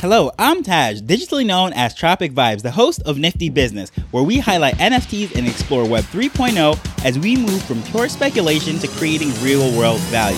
Hello, I'm Taj, digitally known as Tropic Vibes, the host of Nifty Business, where we highlight NFTs and explore Web 3.0 as we move from pure speculation to creating real world value.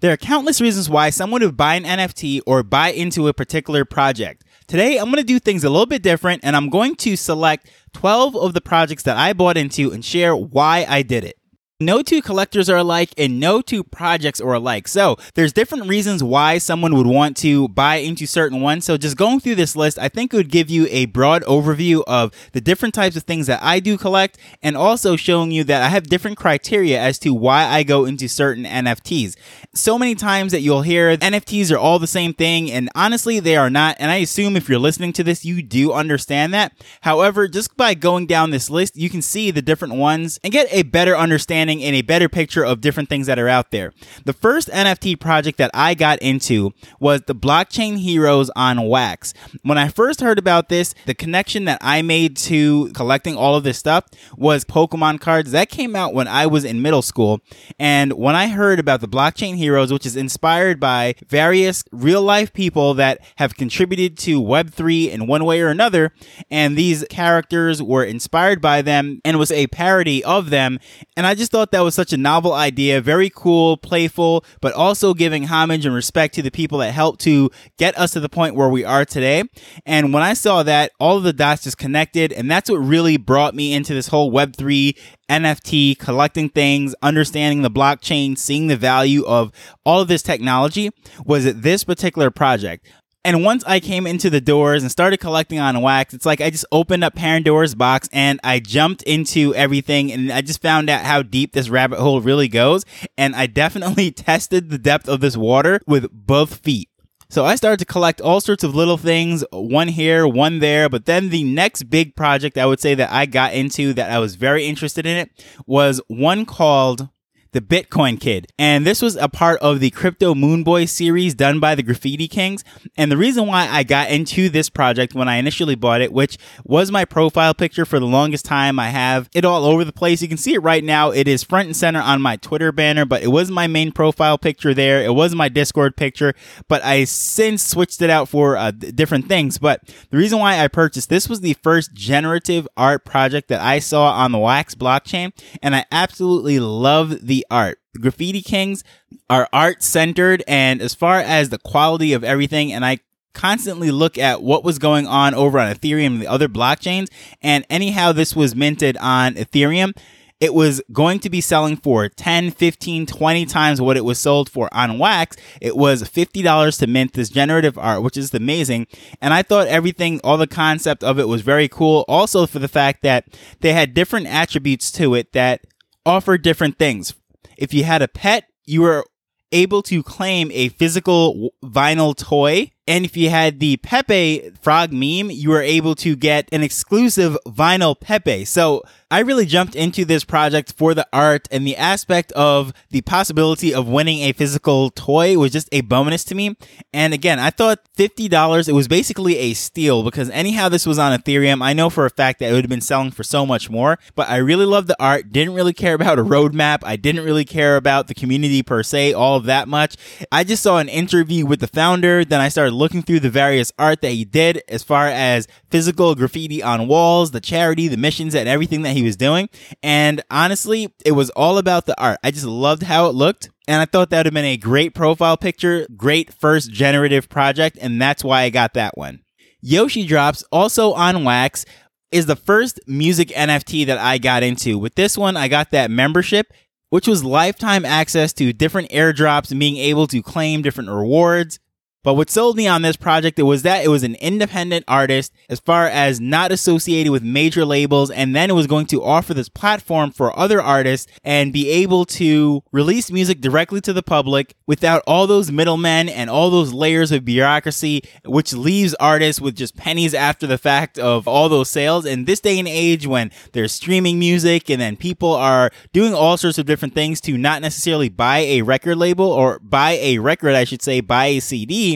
There are countless reasons why someone would buy an NFT or buy into a particular project. Today, I'm going to do things a little bit different and I'm going to select 12 of the projects that I bought into and share why I did it. No two collectors are alike and no two projects are alike. So there's different reasons why someone would want to buy into certain ones. So just going through this list, I think it would give you a broad overview of the different types of things that I do collect and also showing you that I have different criteria as to why I go into certain NFTs. So many times that you'll hear NFTs are all the same thing and honestly they are not. And I assume if you're listening to this, you do understand that. However, just by going down this list, you can see the different ones and get a better understanding understanding and a better picture of different things that are out there. The first NFT project that I got into was the Blockchain Heroes on Wax. When I first heard about this, the connection that I made to collecting all of this stuff was Pokemon cards. That came out when I was in middle school. And when I heard about the Blockchain Heroes, which is inspired by various real life people that have contributed to Web3 in one way or another, and these characters were inspired by them and was a parody of them. And I just thought thought that was such a novel idea, very cool, playful, but also giving homage and respect to the people that helped to get us to the point where we are today. And when I saw that, all of the dots just connected, and that's what really brought me into this whole Web3 NFT, collecting things, understanding the blockchain, seeing the value of all of this technology was this particular project. And once I came into the doors and started collecting on wax, it's like I just opened up Pandora's box and I jumped into everything and I just found out how deep this rabbit hole really goes. And I definitely tested the depth of this water with both feet. So I started to collect all sorts of little things, one here, one there. But then the next big project I would say that I got into that I was very interested in it was one called the Bitcoin Kid. And this was a part of the Crypto Moon Boy series done by the Graffiti Kings. And the reason why I got into this project when I initially bought it, which was my profile picture for the longest time, I have it all over the place. You can see it right now. It is front and center on my Twitter banner, but it was my main profile picture there. It was my Discord picture, but I since switched it out for uh, different things. But the reason why I purchased this was the first generative art project that I saw on the Wax blockchain, and I absolutely love the art. Graffiti Kings are art centered, and as far as the quality of everything, and I constantly look at what was going on over on Ethereum and the other blockchains, and anyhow, this was minted on Ethereum it was going to be selling for 10, 15, 20 times what it was sold for on wax. It was $50 to mint this generative art, which is amazing. And I thought everything, all the concept of it was very cool. Also for the fact that they had different attributes to it that offer different things. If you had a pet, you were able to claim a physical vinyl toy and if you had the Pepe frog meme, you were able to get an exclusive vinyl Pepe. So I really jumped into this project for the art and the aspect of the possibility of winning a physical toy was just a bonus to me. And again, I thought $50, it was basically a steal because anyhow this was on Ethereum, I know for a fact that it would have been selling for so much more, but I really loved the art, didn't really care about a roadmap. I didn't really care about the community per se, all of that much. I just saw an interview with the founder, then I started looking through the various art that he did as far as physical graffiti on walls, the charity, the missions, and everything that he was doing. And honestly, it was all about the art. I just loved how it looked. And I thought that would have been a great profile picture, great first generative project. And that's why I got that one. Yoshi Drops, also on Wax, is the first music NFT that I got into. With this one, I got that membership which was lifetime access to different airdrops and being able to claim different rewards. But what sold me on this project it was that it was an independent artist as far as not associated with major labels and then it was going to offer this platform for other artists and be able to release music directly to the public without all those middlemen and all those layers of bureaucracy which leaves artists with just pennies after the fact of all those sales. In this day and age when there's streaming music and then people are doing all sorts of different things to not necessarily buy a record label or buy a record I should say buy a CD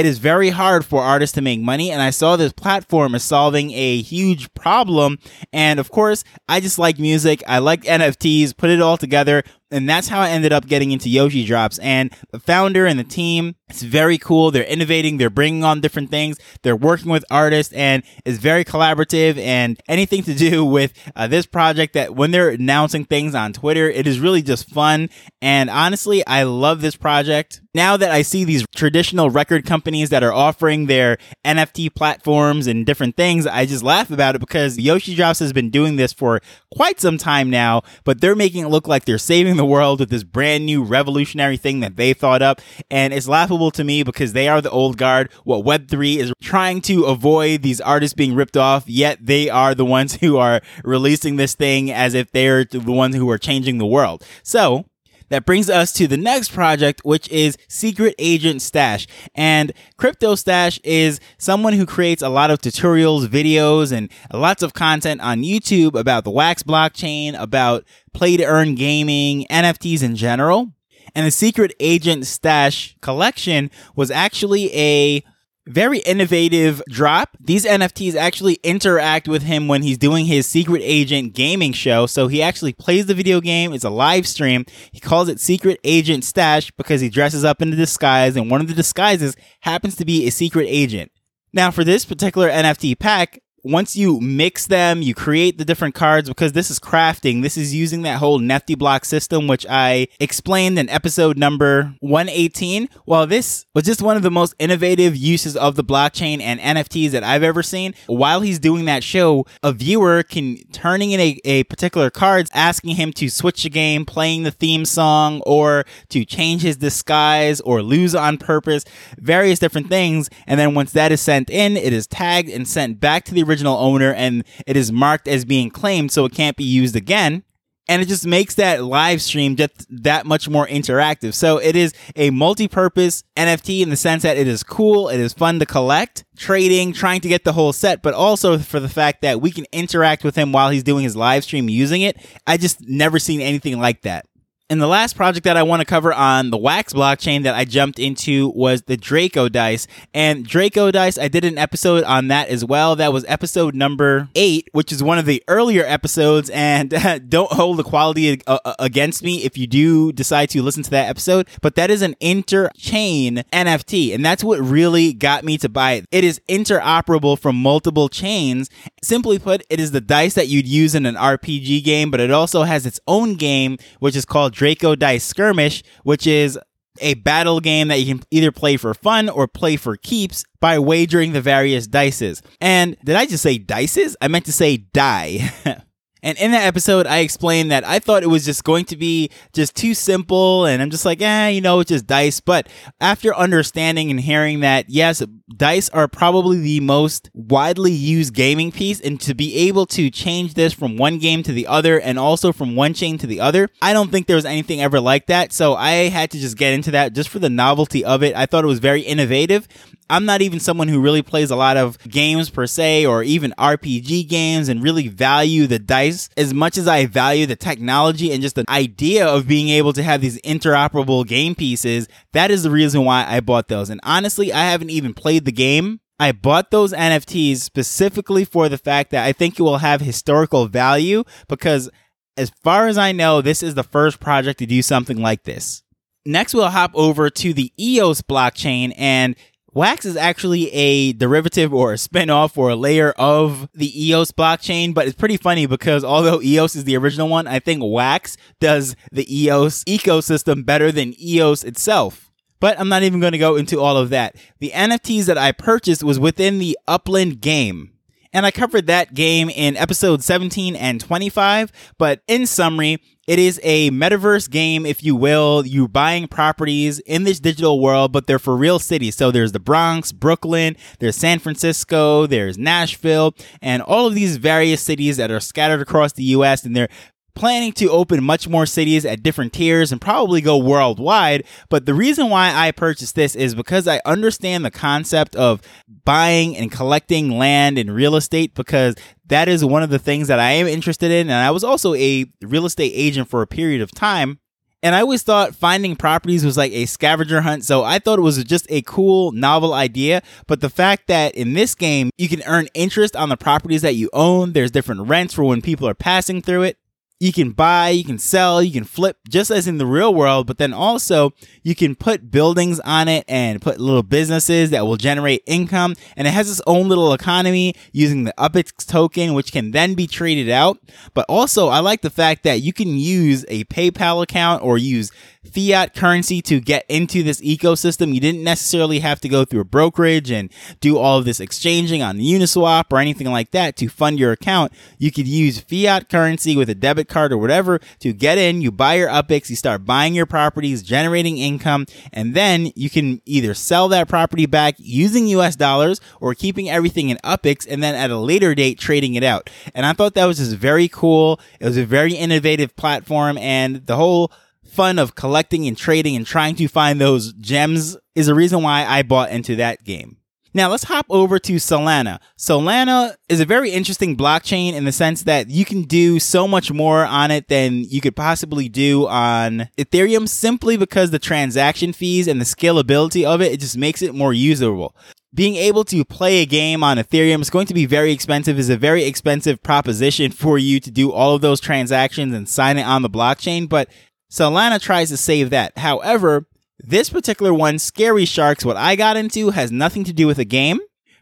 it is very hard for artists to make money. And I saw this platform as solving a huge problem. And of course, I just like music. I like NFTs, put it all together. And that's how I ended up getting into Yoshi Drops. And the founder and the team, it's very cool. They're innovating. They're bringing on different things. They're working with artists and it's very collaborative and anything to do with uh, this project that when they're announcing things on Twitter, it is really just fun. And honestly, I love this project. Now that I see these traditional record companies that are offering their NFT platforms and different things, I just laugh about it because Yoshi Drops has been doing this for quite some time now, but they're making it look like they're saving the world with this brand new revolutionary thing that they thought up. And it's laughable to me because they are the old guard. What Web3 is trying to avoid these artists being ripped off, yet they are the ones who are releasing this thing as if they're the ones who are changing the world. So, that brings us to the next project, which is Secret Agent Stache. And Crypto Stache is someone who creates a lot of tutorials, videos, and lots of content on YouTube about the Wax blockchain, about play to earn gaming, NFTs in general. And the Secret Agent Stache collection was actually a very innovative drop. These NFTs actually interact with him when he's doing his Secret Agent gaming show. So he actually plays the video game. It's a live stream. He calls it Secret Agent Stache because he dresses up in a disguise, and one of the disguises happens to be a secret agent. Now, for this particular NFT pack, once you mix them, you create the different cards because this is crafting. This is using that whole Nifty block system, which I explained in episode number 118. Well, this was just one of the most innovative uses of the blockchain and NFTs that I've ever seen. While he's doing that show, a viewer can turning in a, a particular cards asking him to switch the game, playing the theme song, or to change his disguise or lose on purpose, various different things. And then once that is sent in, it is tagged and sent back to the original owner and it is marked as being claimed so it can't be used again and it just makes that live stream just that much more interactive. So it is a multi-purpose NFT in the sense that it is cool, it is fun to collect, trading, trying to get the whole set, but also for the fact that we can interact with him while he's doing his live stream using it. I just never seen anything like that. And the last project that I want to cover on the Wax blockchain that I jumped into was the Draco Dice. And Draco Dice, I did an episode on that as well. That was episode number eight, which is one of the earlier episodes. And don't hold the quality uh, uh, against me if you do decide to listen to that episode. But that is an inter-chain NFT. And that's what really got me to buy it. It is interoperable from multiple chains. Simply put, it is the dice that you'd use in an RPG game, but it also has its own game, which is called Draco Dice Skirmish, which is a battle game that you can either play for fun or play for keeps by wagering the various dices. And did I just say dices? I meant to say die. And in that episode, I explained that I thought it was just going to be just too simple. And I'm just like, eh, you know, it's just dice. But after understanding and hearing that, yes, dice are probably the most widely used gaming piece. And to be able to change this from one game to the other and also from one chain to the other, I don't think there was anything ever like that. So I had to just get into that just for the novelty of it. I thought it was very innovative. I'm not even someone who really plays a lot of games per se or even RPG games and really value the dice as much as I value the technology and just the idea of being able to have these interoperable game pieces. That is the reason why I bought those. And honestly, I haven't even played the game. I bought those NFTs specifically for the fact that I think it will have historical value because as far as I know, this is the first project to do something like this. Next, we'll hop over to the EOS blockchain and Wax is actually a derivative or a spinoff or a layer of the EOS blockchain, but it's pretty funny because although EOS is the original one, I think Wax does the EOS ecosystem better than EOS itself. But I'm not even going to go into all of that. The NFTs that I purchased was within the Upland game. And I covered that game in episode 17 and 25. But in summary, it is a metaverse game, if you will. You're buying properties in this digital world, but they're for real cities. So there's the Bronx, Brooklyn, there's San Francisco, there's Nashville, and all of these various cities that are scattered across the US and they're planning to open much more cities at different tiers and probably go worldwide. But the reason why I purchased this is because I understand the concept of buying and collecting land and real estate because that is one of the things that I am interested in. And I was also a real estate agent for a period of time. And I always thought finding properties was like a scavenger hunt. So I thought it was just a cool, novel idea. But the fact that in this game, you can earn interest on the properties that you own, there's different rents for when people are passing through it. You can buy, you can sell, you can flip just as in the real world, but then also you can put buildings on it and put little businesses that will generate income. And it has its own little economy using the UPX token, which can then be traded out. But also I like the fact that you can use a PayPal account or use fiat currency to get into this ecosystem. You didn't necessarily have to go through a brokerage and do all of this exchanging on Uniswap or anything like that to fund your account. You could use fiat currency with a debit card or whatever to get in. You buy your UPX, you start buying your properties, generating income, and then you can either sell that property back using US dollars or keeping everything in UPX and then at a later date trading it out. And I thought that was just very cool. It was a very innovative platform and the whole fun of collecting and trading and trying to find those gems is a reason why I bought into that game. Now let's hop over to Solana. Solana is a very interesting blockchain in the sense that you can do so much more on it than you could possibly do on Ethereum simply because the transaction fees and the scalability of it, it just makes it more usable. Being able to play a game on Ethereum is going to be very expensive, is a very expensive proposition for you to do all of those transactions and sign it on the blockchain, but Solana tries to save that. However, this particular one, Scary Sharks, what I got into has nothing to do with a game.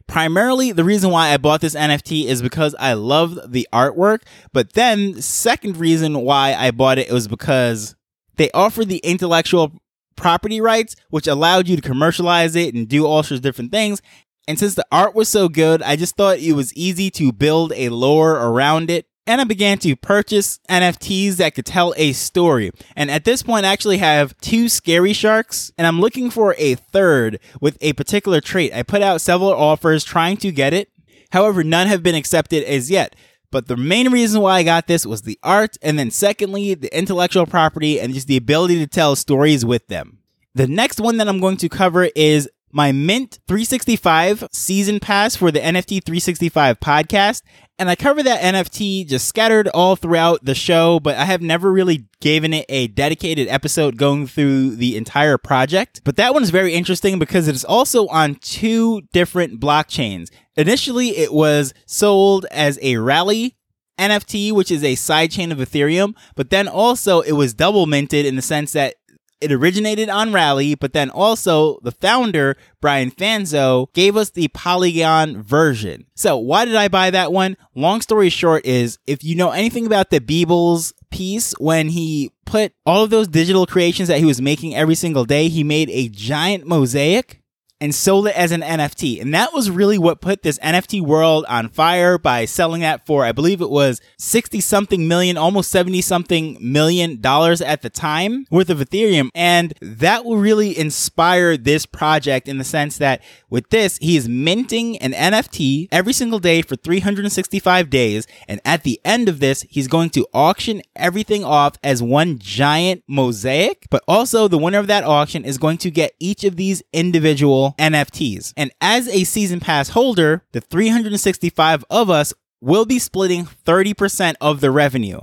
Primarily, the reason why I bought this NFT is because I loved the artwork. But then, second reason why I bought it was because they offered the intellectual property rights, which allowed you to commercialize it and do all sorts of different things. And since the art was so good, I just thought it was easy to build a lore around it and I began to purchase NFTs that could tell a story. And at this point, I actually have two scary sharks, and I'm looking for a third with a particular trait. I put out several offers trying to get it. However, none have been accepted as yet. But the main reason why I got this was the art, and then secondly, the intellectual property and just the ability to tell stories with them. The next one that I'm going to cover is my Mint 365 season pass for the NFT 365 podcast. And I cover that NFT just scattered all throughout the show, but I have never really given it a dedicated episode going through the entire project. But that one is very interesting because it is also on two different blockchains. Initially, it was sold as a Rally NFT, which is a sidechain of Ethereum, but then also it was double minted in the sense that it originated on Rally, but then also the founder, Brian Fanzo, gave us the Polygon version. So why did I buy that one? Long story short is if you know anything about the Beeple's piece, when he put all of those digital creations that he was making every single day, he made a giant mosaic and sold it as an NFT. And that was really what put this NFT world on fire by selling that for, I believe it was 60 something million, almost 70 something million dollars at the time worth of Ethereum. And that will really inspire this project in the sense that with this, he is minting an NFT every single day for 365 days. And at the end of this, he's going to auction everything off as one giant mosaic. But also the winner of that auction is going to get each of these individual NFTs. And as a season pass holder, the 365 of us will be splitting 30% of the revenue.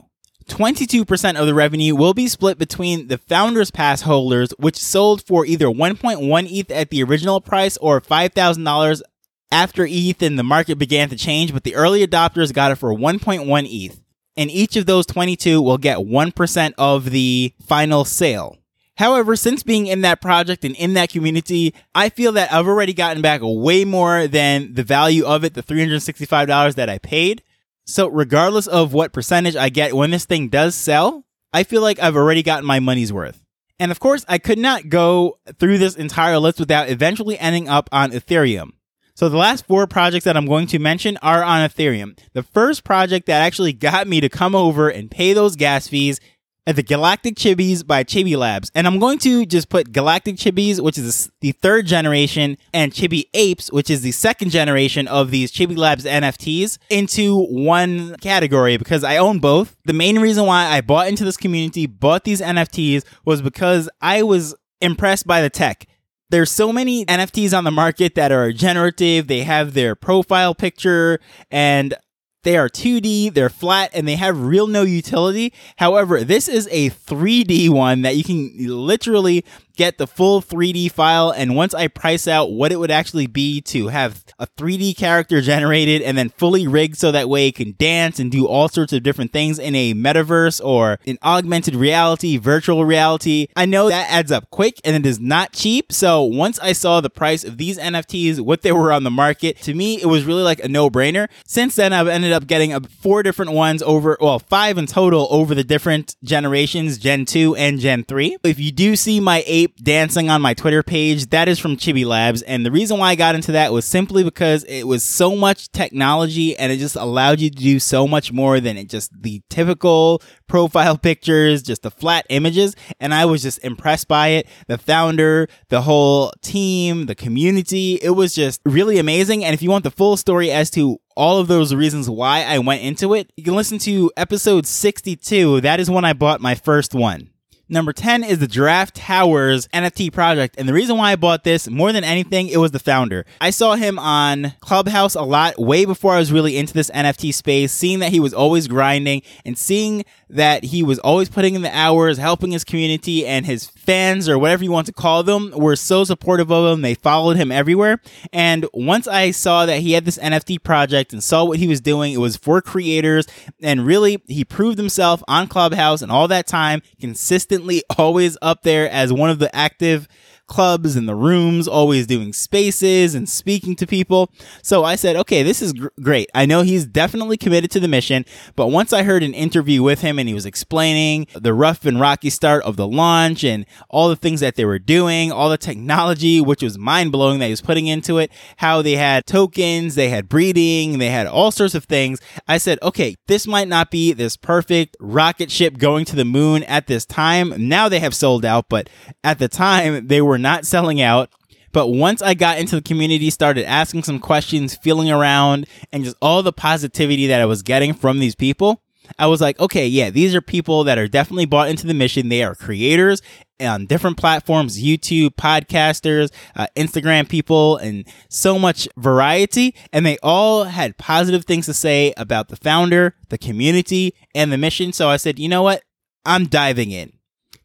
22% of the revenue will be split between the founders pass holders, which sold for either 1.1 ETH at the original price or $5,000 after ETH and the market began to change, but the early adopters got it for 1.1 ETH. And each of those 22 will get 1% of the final sale. However, since being in that project and in that community, I feel that I've already gotten back way more than the value of it, the $365 that I paid. So regardless of what percentage I get when this thing does sell, I feel like I've already gotten my money's worth. And of course, I could not go through this entire list without eventually ending up on Ethereum. So the last four projects that I'm going to mention are on Ethereum. The first project that actually got me to come over and pay those gas fees the Galactic Chibis by Chibi Labs. And I'm going to just put Galactic Chibis, which is the third generation, and Chibi Apes, which is the second generation of these Chibi Labs NFTs, into one category because I own both. The main reason why I bought into this community, bought these NFTs, was because I was impressed by the tech. There's so many NFTs on the market that are generative. They have their profile picture and they are 2D, they're flat, and they have real no utility. However, this is a 3D one that you can literally get the full 3D file, and once I price out what it would actually be to have a 3D character generated and then fully rigged so that way it can dance and do all sorts of different things in a metaverse or in augmented reality, virtual reality, I know that adds up quick and it is not cheap. So once I saw the price of these NFTs, what they were on the market, to me, it was really like a no brainer. Since then, I've ended up getting four different ones over, well, five in total over the different generations, Gen 2 and Gen 3. If you do see my ape dancing on my Twitter page, that is from Chibi Labs. And the reason why I got into that was simply because it was so much technology and it just allowed you to do so much more than it just the typical profile pictures, just the flat images. And I was just impressed by it. The founder, the whole team, the community, it was just really amazing. And if you want the full story as to all of those reasons why I went into it, you can listen to episode 62. That is when I bought my first one. Number 10 is the Giraffe Towers NFT project. And the reason why I bought this, more than anything, it was the founder. I saw him on Clubhouse a lot way before I was really into this NFT space, seeing that he was always grinding and seeing that he was always putting in the hours, helping his community and his fans or whatever you want to call them were so supportive of him. They followed him everywhere. And once I saw that he had this NFT project and saw what he was doing, it was for creators. And really, he proved himself on Clubhouse and all that time, consistently always up there as one of the active clubs and the rooms, always doing spaces and speaking to people. So I said, okay, this is gr- great. I know he's definitely committed to the mission, but once I heard an interview with him and he was explaining the rough and rocky start of the launch and all the things that they were doing, all the technology, which was mind blowing that he was putting into it, how they had tokens, they had breeding, they had all sorts of things. I said, okay, this might not be this perfect rocket ship going to the moon at this time. Now they have sold out, but at the time they were were not selling out. But once I got into the community, started asking some questions, feeling around, and just all the positivity that I was getting from these people, I was like, okay, yeah, these are people that are definitely bought into the mission. They are creators on different platforms YouTube, podcasters, uh, Instagram people, and so much variety. And they all had positive things to say about the founder, the community, and the mission. So I said, you know what? I'm diving in.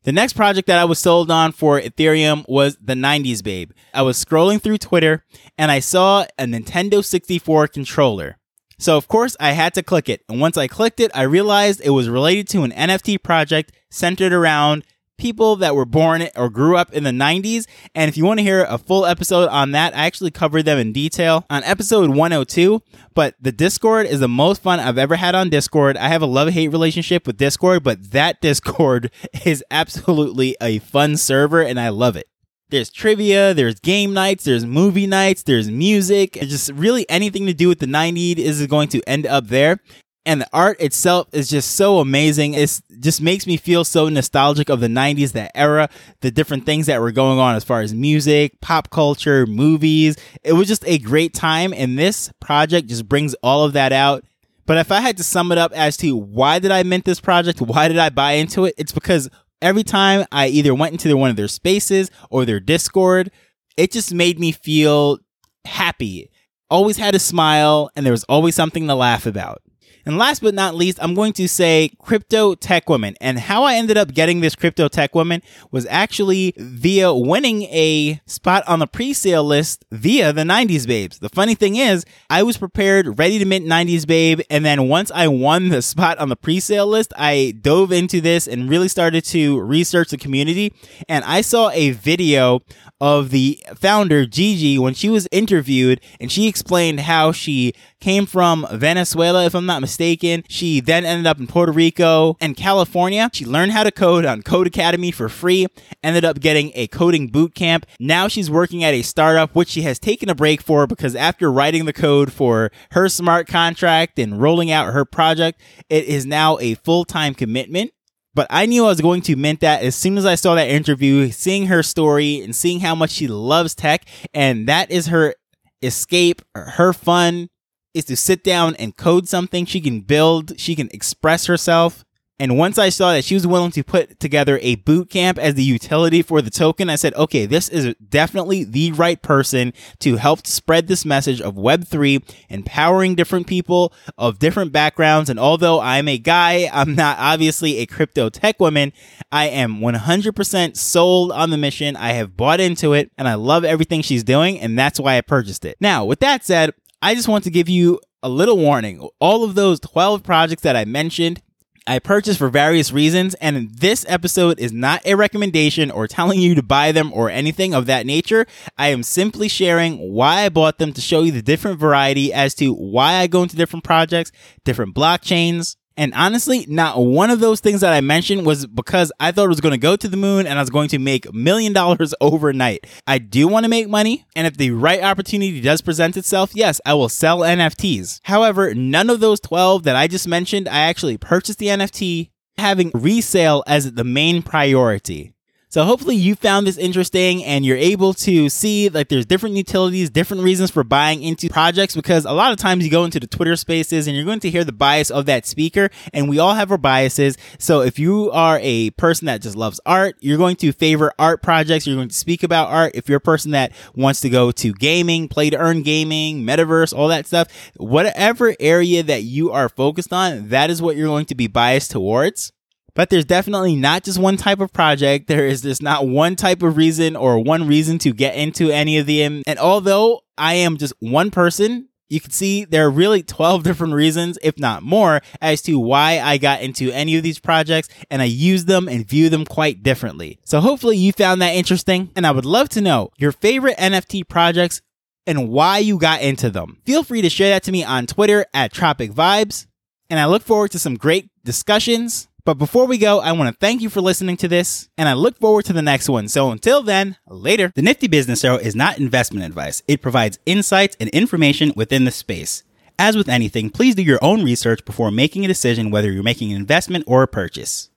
The next project that I was sold on for Ethereum was the 90s Babe. I was scrolling through Twitter and I saw a Nintendo 64 controller. So, of course, I had to click it. And once I clicked it, I realized it was related to an NFT project centered around people that were born or grew up in the 90s. And if you want to hear a full episode on that, I actually covered them in detail on episode 102. But the Discord is the most fun I've ever had on Discord. I have a love hate relationship with Discord, but that Discord is absolutely a fun server and I love it. There's trivia, there's game nights, there's movie nights, there's music. Just really anything to do with the 90s is going to end up there and the art itself is just so amazing. It just makes me feel so nostalgic of the 90s, that era, the different things that were going on as far as music, pop culture, movies. It was just a great time, and this project just brings all of that out. But if I had to sum it up as to why did I mint this project, why did I buy into it, it's because every time I either went into one of their spaces or their Discord, it just made me feel happy. Always had a smile, and there was always something to laugh about. And last but not least, I'm going to say Crypto Tech Woman. And how I ended up getting this Crypto Tech Woman was actually via winning a spot on the pre sale list via the 90s Babes. The funny thing is, I was prepared, ready to mint 90s Babe. And then once I won the spot on the pre sale list, I dove into this and really started to research the community. And I saw a video of the founder, Gigi, when she was interviewed and she explained how she came from Venezuela, if I'm not mistaken. She then ended up in Puerto Rico and California. She learned how to code on Codecademy for free, ended up getting a coding boot camp. Now she's working at a startup, which she has taken a break for because after writing the code for her smart contract and rolling out her project, it is now a full time commitment. But I knew I was going to mint that as soon as I saw that interview, seeing her story and seeing how much she loves tech. And that is her escape, her fun is to sit down and code something she can build, she can express herself. And once I saw that she was willing to put together a boot camp as the utility for the token, I said, okay, this is definitely the right person to help spread this message of Web3, empowering different people of different backgrounds. And although I'm a guy, I'm not obviously a crypto tech woman. I am 100% sold on the mission. I have bought into it and I love everything she's doing. And that's why I purchased it. Now, with that said, I just want to give you a little warning. All of those 12 projects that I mentioned, I purchased for various reasons, and this episode is not a recommendation or telling you to buy them or anything of that nature. I am simply sharing why I bought them to show you the different variety as to why I go into different projects, different blockchains, and honestly, not one of those things that I mentioned was because I thought it was going to go to the moon and I was going to make million dollars overnight. I do want to make money, and if the right opportunity does present itself, yes, I will sell NFTs. However, none of those 12 that I just mentioned, I actually purchased the NFT having resale as the main priority. So hopefully you found this interesting and you're able to see like there's different utilities, different reasons for buying into projects because a lot of times you go into the Twitter spaces and you're going to hear the bias of that speaker and we all have our biases. So if you are a person that just loves art, you're going to favor art projects. You're going to speak about art. If you're a person that wants to go to gaming, play to earn gaming, metaverse, all that stuff, whatever area that you are focused on, that is what you're going to be biased towards. But there's definitely not just one type of project. There is just not one type of reason or one reason to get into any of them. And although I am just one person, you can see there are really 12 different reasons, if not more, as to why I got into any of these projects and I use them and view them quite differently. So hopefully you found that interesting and I would love to know your favorite NFT projects and why you got into them. Feel free to share that to me on Twitter at Tropic Vibes. And I look forward to some great discussions but before we go, I want to thank you for listening to this, and I look forward to the next one. So until then, later. The Nifty Business Show is not investment advice. It provides insights and information within the space. As with anything, please do your own research before making a decision whether you're making an investment or a purchase.